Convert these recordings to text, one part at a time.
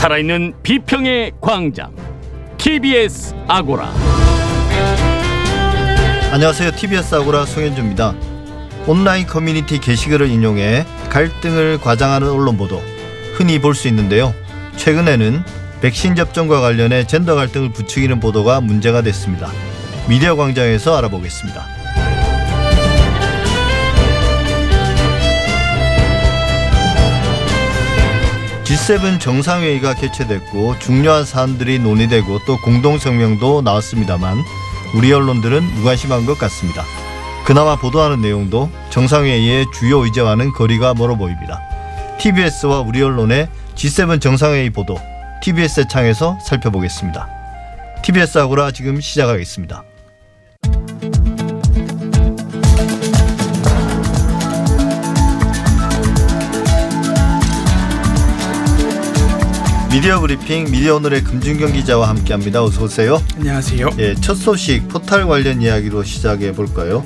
살아있는 비평의 광장 TBS 아고라 안녕하세요. TBS 아고라 송현주입니다. 온라인 커뮤니티 게시글을 인용해 갈등을 과장하는 언론 보도 흔히 볼 수 있는데요. 최근에는 백신 접종과 관련해 젠더 갈등을 부추기는 보도가 문제가 됐습니다. 미디어 광장에서 알아보겠습니다. G7 정상회의가 개최됐고 중요한 사안들이 논의되고 또 공동성명도 나왔습니다만 우리 언론들은 무관심한 것 같습니다. 그나마 보도하는 내용도 정상회의의 주요 의제와는 거리가 멀어 보입니다. TBS와 우리 언론의 G7 정상회의 보도 TBS 창에서 살펴보겠습니다. TBS 아고라 지금 시작하겠습니다. 미디어 브리핑 미디어 오늘의 금준경 기자와 함께합니다. 어서 오세요. 안녕하세요. 예, 첫 소식 포탈 관련 이야기로 시작해 볼까요?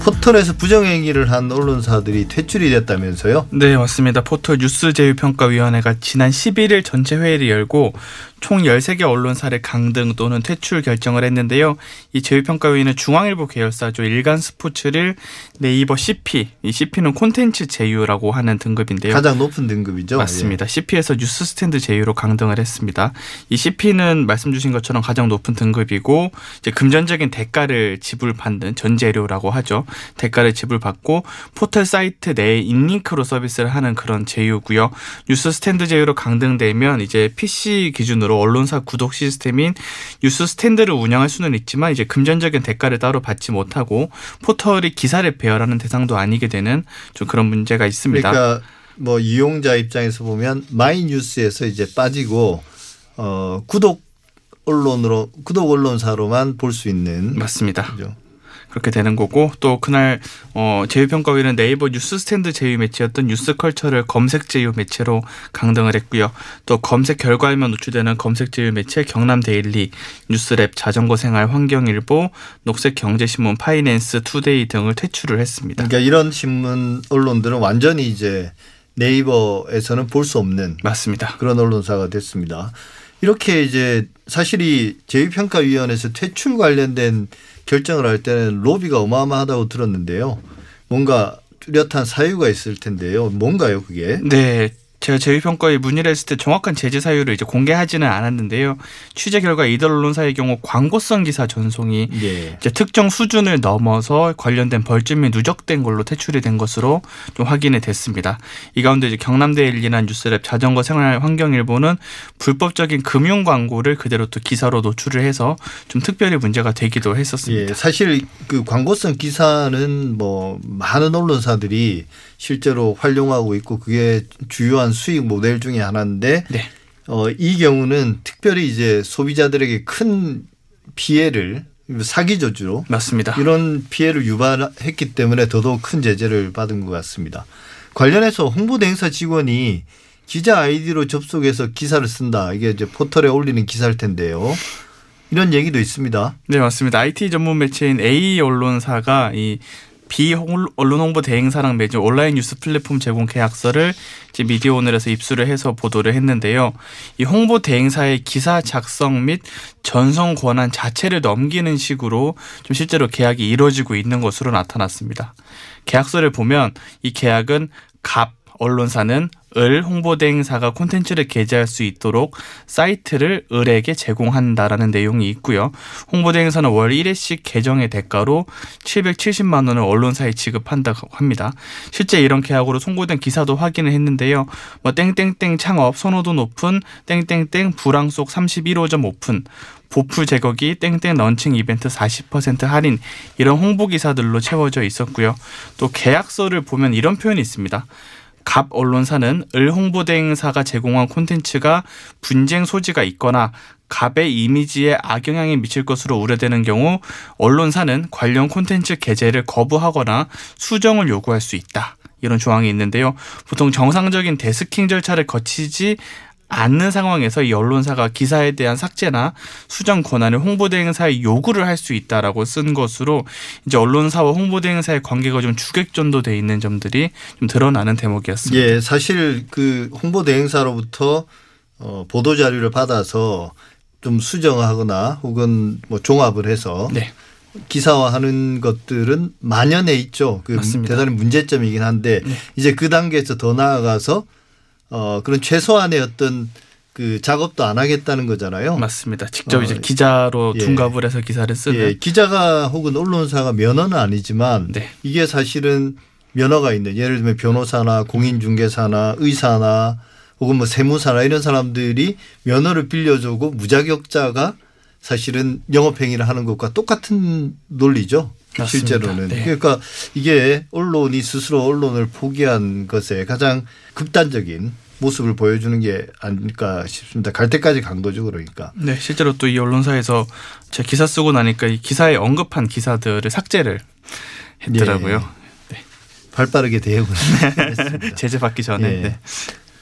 포털에서 부정행위를 한 언론사들이 퇴출이 됐다면서요? 네, 맞습니다. 포털 뉴스 제휴평가위원회가 지난 11일 전체 회의를 열고 총 13개 언론사를 강등 또는 퇴출 결정을 했는데요. 이 제휴평가위는 중앙일보 계열사죠. 일간스포츠를 네이버 CP, 이 CP는 콘텐츠 제휴라고 하는 등급인데요. 가장 높은 등급이죠. 맞습니다. 예. CP에서 뉴스 스탠드 제휴로 강등을 했습니다. 이 CP는 말씀 주신 것처럼 가장 높은 등급이고 이제 금전적인 대가를 지불받는 전재료라고 하죠. 대가를 지불받고 포털 사이트 내에 in-link로 서비스를 하는 그런 제휴고요. 뉴스 스탠드 제휴로 강등되면 이제 PC 기준으로 언론사 구독 시스템인 뉴스 스탠드를 운영할 수는 있지만 이제 금전적인 대가를 따로 받지 못하고 포털이 기사를 배열하는 대상도 아니게 되는 좀 그런 문제가 있습니다. 그러니까 뭐 이용자 입장에서 보면 마이뉴스에서 이제 빠지고 어 구독 언론으로 구독 언론사로만 볼 수 있는 맞습니다. 그죠? 그렇게 되는 거고 또 그날 어 제휴평가위는 네이버 뉴스 스탠드 제휴 매체였던 뉴스컬처를 검색 제휴 매체로 강등을 했고요. 또 검색 결과에만 노출되는 검색 제휴 매체 경남데일리, 뉴스랩, 자전거 생활, 환경일보, 녹색경제신문, 파이낸스투데이 등을 퇴출을 했습니다. 그러니까 이런 신문 언론들은 완전히 이제 네이버에서는 볼 수 없는 맞습니다. 그런 언론사가 됐습니다. 이렇게 이제 사실이 제휴평가위원회에서 퇴출 관련된 결정을 할 때는 로비가 어마어마하다고 들었는데요. 뭔가 뚜렷한 사유가 있을 텐데요. 뭔가요, 그게? 네. 제가 제휴평가에 문의를 했을 때 정확한 제재 사유를 이제 공개하지는 않았는데요. 취재 결과 이들 언론사의 경우 광고성 기사 전송이 예. 이제 특정 수준을 넘어서 관련된 벌점이 누적된 걸로 퇴출이 된 것으로 좀 확인이 됐습니다. 이 가운데 이제 경남대일리나 뉴스랩 자전거 생활 환경일보는 불법적인 금융 광고를 그대로 또 기사로 노출을 해서 좀 특별히 문제가 되기도 했었습니다. 예. 사실 그 광고성 기사는 뭐 많은 언론사들이 실제로 활용하고 있고 그게 주요한 수익 모델 중에 하나인데 네. 어, 이 경우는 특별히 이제 소비자들에게 큰 피해를 사기죠 주로 맞습니다. 이런 피해를 유발했기 때문에 더더욱 큰 제재를 받은 것 같습니다. 관련해서 홍보대 행사 직원이 기자 아이디로 접속해서 기사를 쓴다. 이게 이제 포털에 올리는 기사일 텐데요. 이런 얘기도 있습니다. 네, 맞습니다. IT 전문 매체인 A 언론사가 이 비언론 홍보 대행사랑 맺은 온라인 뉴스 플랫폼 제공 계약서를 이제 미디어오늘에서 입수를 해서 보도를 했는데요. 이 홍보 대행사의 기사 작성 및 전송 권한 자체를 넘기는 식으로 좀 실제로 계약이 이루어지고 있는 것으로 나타났습니다. 계약서를 보면 이 계약은 갑 언론사는 을 홍보대행사가 콘텐츠를 게재할 수 있도록 사이트를 을에게 제공한다라는 내용이 있고요. 홍보대행사는 월 1회씩 계정의 대가로 770만 원을 언론사에 지급한다고 합니다. 실제 이런 계약으로 송고된 기사도 확인을 했는데요. 뭐 땡땡땡 창업 선호도 높은 땡땡땡 불황 속 31호점 오픈 보풀 제거기 땡땡 런칭 이벤트 40% 할인 이런 홍보 기사들로 채워져 있었고요. 또 계약서를 보면 이런 표현이 있습니다. 갑 언론사는 을 홍보대 행사가 제공한 콘텐츠가 분쟁 소지가 있거나 갑의 이미지에 악영향이 미칠 것으로 우려되는 경우 언론사는 관련 콘텐츠 게재를 거부하거나 수정을 요구할 수 있다. 이런 조항이 있는데요. 보통 정상적인 데스킹 절차를 거치지 않는 상황에서 이 언론사가 기사에 대한 삭제나 수정 권한을 홍보대행사에 요구를 할 수 있다라고 쓴 것으로 이제 언론사와 홍보대행사의 관계가 좀 주객전도 돼 있는 점들이 좀 드러나는 대목이었습니다. 예, 사실 그 홍보대행사로부터 어, 보도 자료를 받아서 좀 수정하거나 혹은 뭐 종합을 해서 네. 기사화하는 것들은 만연해 있죠. 그 맞습니다. 대단히 문제점이긴 한데 네. 이제 그 단계에서 더 나아가서 어 그런 최소한의 어떤 그 작업도 안 하겠다는 거잖아요. 맞습니다. 직접 어, 이제 기자로 예. 둔갑을 해서 기사를 쓰는 예, 기자가 혹은 언론사가 면허는 아니지만 네. 이게 사실은 면허가 있는 예를 들면 변호사나 공인중개사나 의사나 혹은 뭐 세무사나 이런 사람들이 면허를 빌려주고 무자격자가 사실은 영업행위를 하는 것과 똑같은 논리죠. 맞습니다. 실제로는. 네. 그러니까 이게 언론이 스스로 언론을 포기한 것에 가장 극단적인 모습을 보여주는 게 아닐까 싶습니다. 갈 때까지 간 거죠, 그러니까. 네, 실제로 또 이 언론사에서 제 기사 쓰고 나니까 이 기사에 언급한 기사들을 삭제를 했더라고요. 발 빠르게 대응을 했습니다. 제재 받기 전에. 예. 네.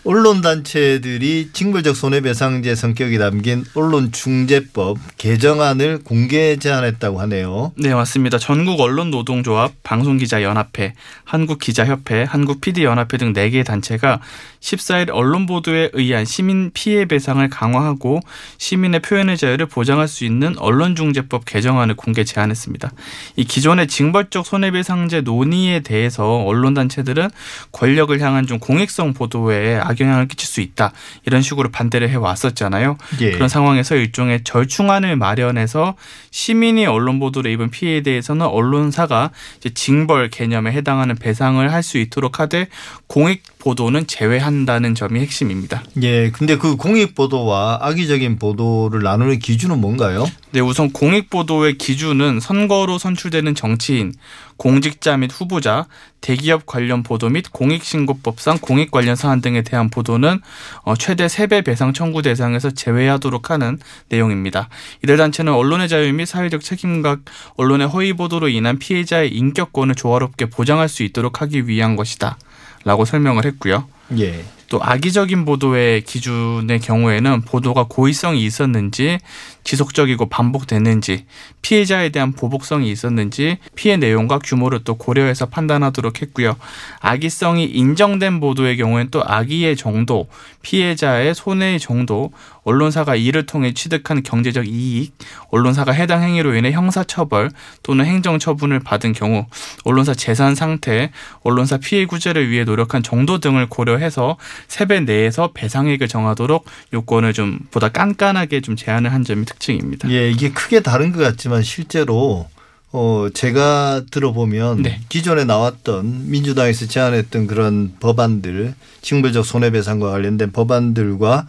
언론 단체들이 징벌적 손해배상제 성격이 담긴 언론중재법 개정안을 공개 제안했다고 하네요. 네, 맞습니다. 전국 언론노동조합, 방송기자연합회, 한국기자협회, 한국PD연합회 등 4개 단체가 14일 언론 보도에 의한 시민 피해 배상을 강화하고 시민의 표현의 자유를 보장할 수 있는 언론중재법 개정안을 공개 제안했습니다. 이 기존의 징벌적 손해배상제 논의에 대해서 언론 단체들은 권력을 향한 좀 공익성 보도에 악영향을 끼칠 수 있다 이런 식으로 반대를 해 왔었잖아요. 예. 그런 상황에서 일종의 절충안을 마련해서 시민이 언론 보도를 입은 피해에 대해서는 언론사가 징벌 개념에 해당하는 배상을 할 수 있도록 하되 공익 보도는 제외한 다는 점이 핵심입니다. 예. 근데 그 공익 보도와 악의적인 보도를 나누는 기준은 뭔가요? 네, 우선 공익 보도의 기준은 선거로 선출되는 정치인, 공직자 및 후보자, 대기업 관련 보도 및 공익신고법상 공익 관련 사안 등에 대한 보도는 어, 최대 3배 배상 청구 대상에서 제외하도록 하는 내용입니다. 이들 단체는 언론의 자유 및 사회적 책임과 언론의 허위 보도로 인한 피해자의 인격권을 조화롭게 보장할 수 있도록 하기 위한 것이다. 라고 설명을 했고요. 예. 또 악의적인 보도의 기준의 경우에는 보도가 고의성이 있었는지 지속적이고 반복됐는지 피해자에 대한 보복성이 있었는지 피해 내용과 규모를 또 고려해서 판단하도록 했고요. 악의성이 인정된 보도의 경우에는 또 악의의 정도, 피해자의 손해의 정도, 언론사가 이를 통해 취득한 경제적 이익, 언론사가 해당 행위로 인해 형사처벌 또는 행정처분을 받은 경우, 언론사 재산 상태, 언론사 피해 구제를 위해 노력한 정도 등을 고려해서 세배 내에서 배상액을 정하도록 요건을 좀 보다 깐깐하게 좀 제한을 한 점이 특징입니다. 예, 이게 크게 다른 것 같지만 실제로 어 제가 들어보면 네. 기존에 나왔던 민주당에서 제안했던 그런 법안들 징벌적 손해배상과 관련된 법안들과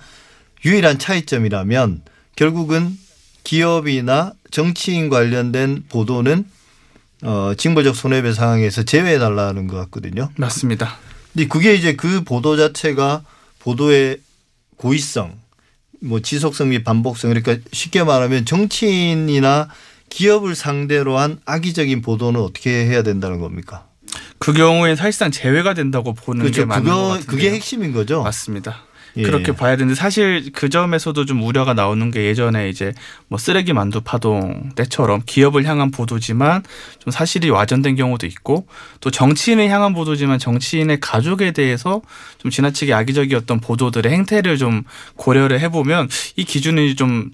유일한 차이점이라면 결국은 기업이나 정치인 관련된 보도는 어 징벌적 손해배상에서 제외해 달라는 것 같거든요. 맞습니다. 근데 그게 이제 그 보도 자체가 보도의 고의성, 뭐 지속성 및 반복성 그러니까 쉽게 말하면 정치인이나 기업을 상대로 한 악의적인 보도는 어떻게 해야 된다는 겁니까? 그 경우에 사실상 제외가 된다고 보는 게 그렇죠. 맞는 것 그거 같은데요. 그게 핵심인 거죠. 맞습니다. 예. 그렇게 봐야 되는데 사실 그 점에서도 좀 우려가 나오는 게 예전에 이제 뭐 쓰레기 만두 파동 때처럼 기업을 향한 보도지만 좀 사실이 와전된 경우도 있고 또 정치인을 향한 보도지만 정치인의 가족에 대해서 좀 지나치게 악의적이었던 보도들의 행태를 좀 고려를 해보면 이 기준이 좀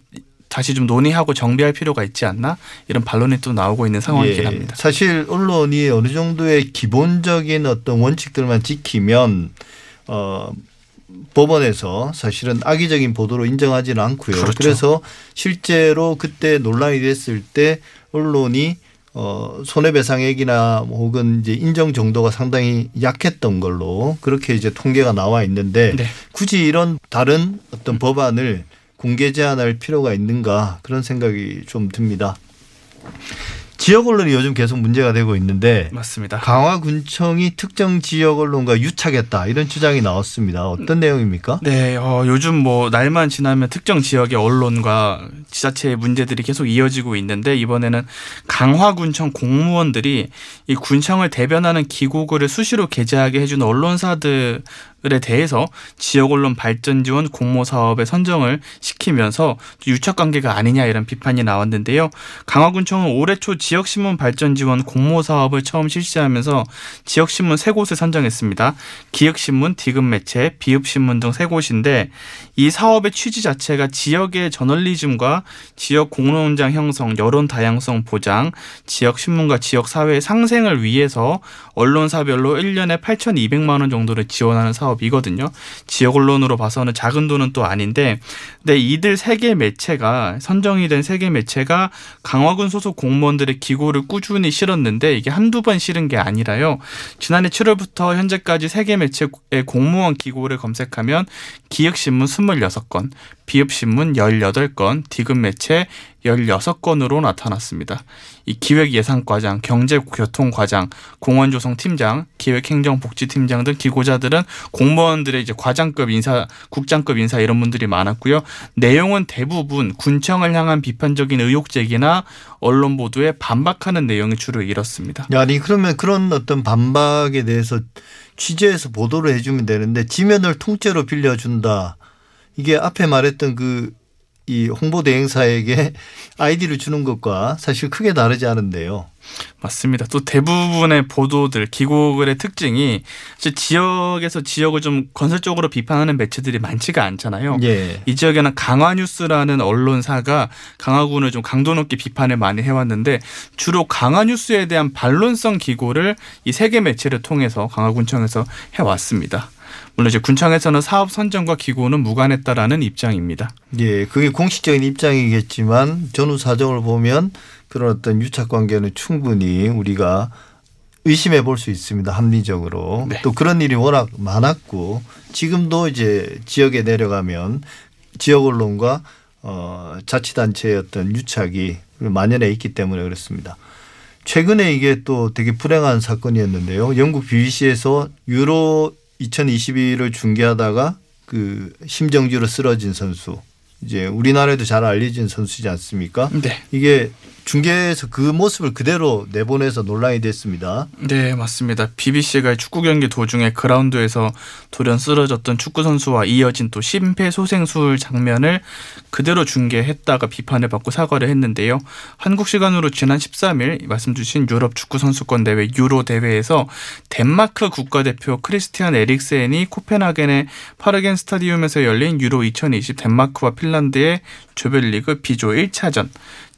다시 좀 논의하고 정비할 필요가 있지 않나 이런 반론이 또 나오고 있는 상황이긴 예. 합니다. 사실 언론이 어느 정도의 기본적인 어떤 원칙들만 지키면 어 법원에서 사실은 악의적인 보도로 인정하지는 않고요. 그렇죠. 그래서 실제로 그때 논란이 됐을 때 언론이 어 손해배상액이나 혹은 이제 인정 정도가 상당히 약했던 걸로 그렇게 이제 통계가 나와 있는데 네. 굳이 이런 다른 어떤 법안을 공개 제한할 필요가 있는가 그런 생각이 좀 듭니다. 지역 언론이 요즘 계속 문제가 되고 있는데 맞습니다. 강화군청이 특정 지역 언론과 유착했다 이런 주장이 나왔습니다. 어떤 내용입니까? 네, 어, 요즘 뭐 날만 지나면 특정 지역의 언론과 지자체의 문제들이 계속 이어지고 있는데 이번에는 강화군청 공무원들이 이 군청을 대변하는 기고글을 수시로 게재하게 해주는 언론사들 에 대해서 지역 언론 발전 지원 공모 사업에 선정을 시키면서 유착 관계가 아니냐 이런 비판이 나왔는데요. 강화군청은 올해 초 지역 신문 발전 지원 공모 사업을 처음 실시하면서 지역 신문 세 곳을 선정했습니다. 기획신문, 디귿 매체, 비읍 신문 등 세 곳인데 이 사업의 취지 자체가 지역의 저널리즘과 지역 공론장 형성, 여론 다양성 보장, 지역 신문과 지역 사회의 상생을 위해서 언론사별로 1년에 8,200만 원 정도를 지원하는 사업 이거든요. 지역 언론으로 봐서는 작은 돈은 또 아닌데 근데 이들 세 개 매체가 선정이 된 세 개 매체가 강화군 소속 공무원들의 기고를 꾸준히 실었는데 이게 한두 번 실은 게 아니라요. 지난해 7월부터 현재까지 세 개 매체의 공무원 기고를 검색하면 기획신문 26건, 비읍신문 18건, 디귿 매체 16건으로 나타났습니다. 이 기획예산과장, 경제교통과장, 공원조성팀장, 기획행정복지팀장 등 기고자들은 공무원들의 이제 과장급 인사, 국장급 인사 이런 분들이 많았고요. 내용은 대부분 군청을 향한 비판적인 의혹 제기나 언론 보도에 반박하는 내용이 주로 이렇습니다. 아니 그러면 그런 어떤 반박에 대해서 취재해서 보도를 해주면 되는데 지면을 통째로 빌려준다. 이게 앞에 말했던 그 이 홍보 대행사에게 아이디를 주는 것과 사실 크게 다르지 않은데요. 맞습니다. 또 대부분의 보도들, 기고글의 특징이 지역에서 지역을 좀 건설적으로 비판하는 매체들이 많지가 않잖아요. 예. 이 지역에는 강화뉴스라는 언론사가 강화군을 좀 강도 높게 비판을 많이 해왔는데 주로 강화뉴스에 대한 반론성 기고를 이 세계 매체를 통해서 강화군청에서 해왔습니다. 물론 이제 군청에서는 사업 선정과 기고는 무관했다라는 입장입니다. 예, 그게 공식적인 입장이겠지만 전후 사정을 보면 그런 어떤 유착 관계는 충분히 우리가 의심해 볼 수 있습니다. 합리적으로. 네. 또 그런 일이 워낙 많았고 지금도 이제 지역에 내려가면 지역 언론과 어 자치단체의 어떤 유착이 만연해 있기 때문에 그렇습니다. 최근에 이게 또 되게 불행한 사건이었는데요. 영국 BBC에서 유로 2022를 중계하다가 그 심정지로 쓰러진 선수. 이제 우리나라에도 잘 알려진 선수지 않습니까? 네. 이게 중계에서 그 모습을 그대로 내보내서 논란이 됐습니다. 네, 맞습니다. BBC가 축구 경기 도중에 그라운드에서 돌연 쓰러졌던 축구 선수와 이어진 또 심폐소생술 장면을 그대로 중계했다가 비판을 받고 사과를 했는데요. 한국 시간으로 지난 13일 말씀 주신 유럽 축구 선수권 대회 유로 대회에서 덴마크 국가대표 크리스티안 에릭센이 코펜하겐의 파르겐 스타디움에서 열린 유로 2020 덴마크와 핀란드의 조별리그 비조 1차전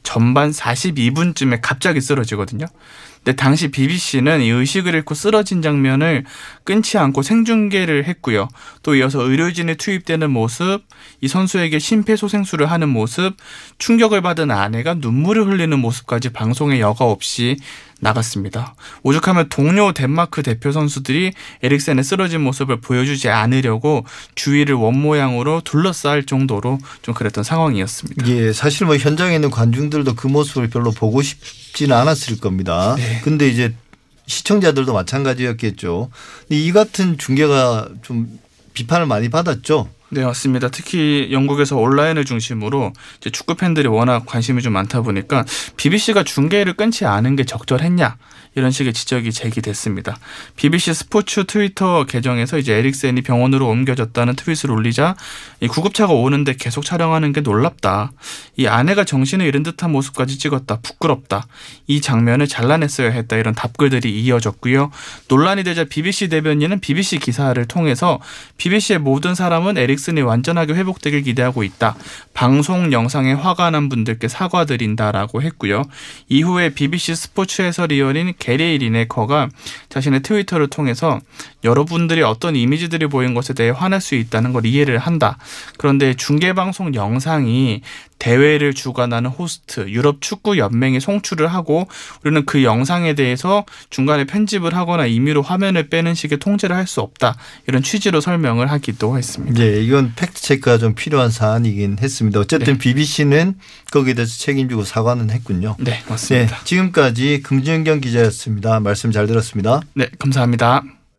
전반 42분쯤에 갑자기 쓰러지거든요. 근데 당시 BBC는 이 의식을 잃고 쓰러진 장면을 끊지 않고 생중계를 했고요. 또 이어서 의료진이 투입되는 모습, 이 선수에게 심폐소생술을 하는 모습, 충격을 받은 아내가 눈물을 흘리는 모습까지 방송에 여과 없이 나갔습니다. 오죽하면 동료 덴마크 대표 선수들이 에릭센의 쓰러진 모습을 보여주지 않으려고 주위를 원 모양으로 둘러쌀 정도로 좀 그랬던 상황이었습니다. 예, 사실 뭐 현장에 있는 관중들도 그 모습을 별로 보고 싶지는 않았을 겁니다. 네. 근데 이제 시청자들도 마찬가지였겠죠. 이 같은 중계가 좀 비판을 많이 받았죠. 네, 맞습니다. 특히 영국에서 온라인을 중심으로 축구 팬들이 워낙 관심이 좀 많다 보니까 BBC가 중계를 끊지 않은 게 적절했냐 이런 식의 지적이 제기됐습니다. BBC 스포츠 트위터 계정에서 이제 에릭센이 병원으로 옮겨졌다는 트윗을 올리자 이 구급차가 오는데 계속 촬영하는 게 놀랍다. 이 아내가 정신을 잃은 듯한 모습까지 찍었다. 부끄럽다. 이 장면을 잘라냈어야 했다. 이런 답글들이 이어졌고요. 논란이 되자 BBC 대변인은 BBC 기사를 통해서 BBC의 모든 사람은 에릭슨이 완전하게 회복되길 기대하고 있다. 방송 영상에 화가 난 분들께 사과드린다라고 했고요. 이후에 BBC 스포츠 해설위원인 게리 리네커가 자신의 트위터를 통해서 여러분들이 어떤 이미지들이 보인 것에 대해 화낼 수 있다는 걸 이해를 한다. 그런데 중계방송 영상이 대회를 주관하는 호스트 유럽 축구 연맹이 송출을 하고 우리는 그 영상에 대해서 중간에 편집을 하거나 임의로 화면을 빼는 식의 통제를 할 수 없다 이런 취지로 설명을 하기도 했습니다. 네, 이건 팩트 체크가 좀 필요한 사안이긴 했습니다. 어쨌든 네. BBC는 거기에 대해서 책임지고 사과는 했군요. 네 네, 맞습니다. 지금까지 금준경 기자였습니다. 말씀 잘 들었습니다. 네 감사합니다.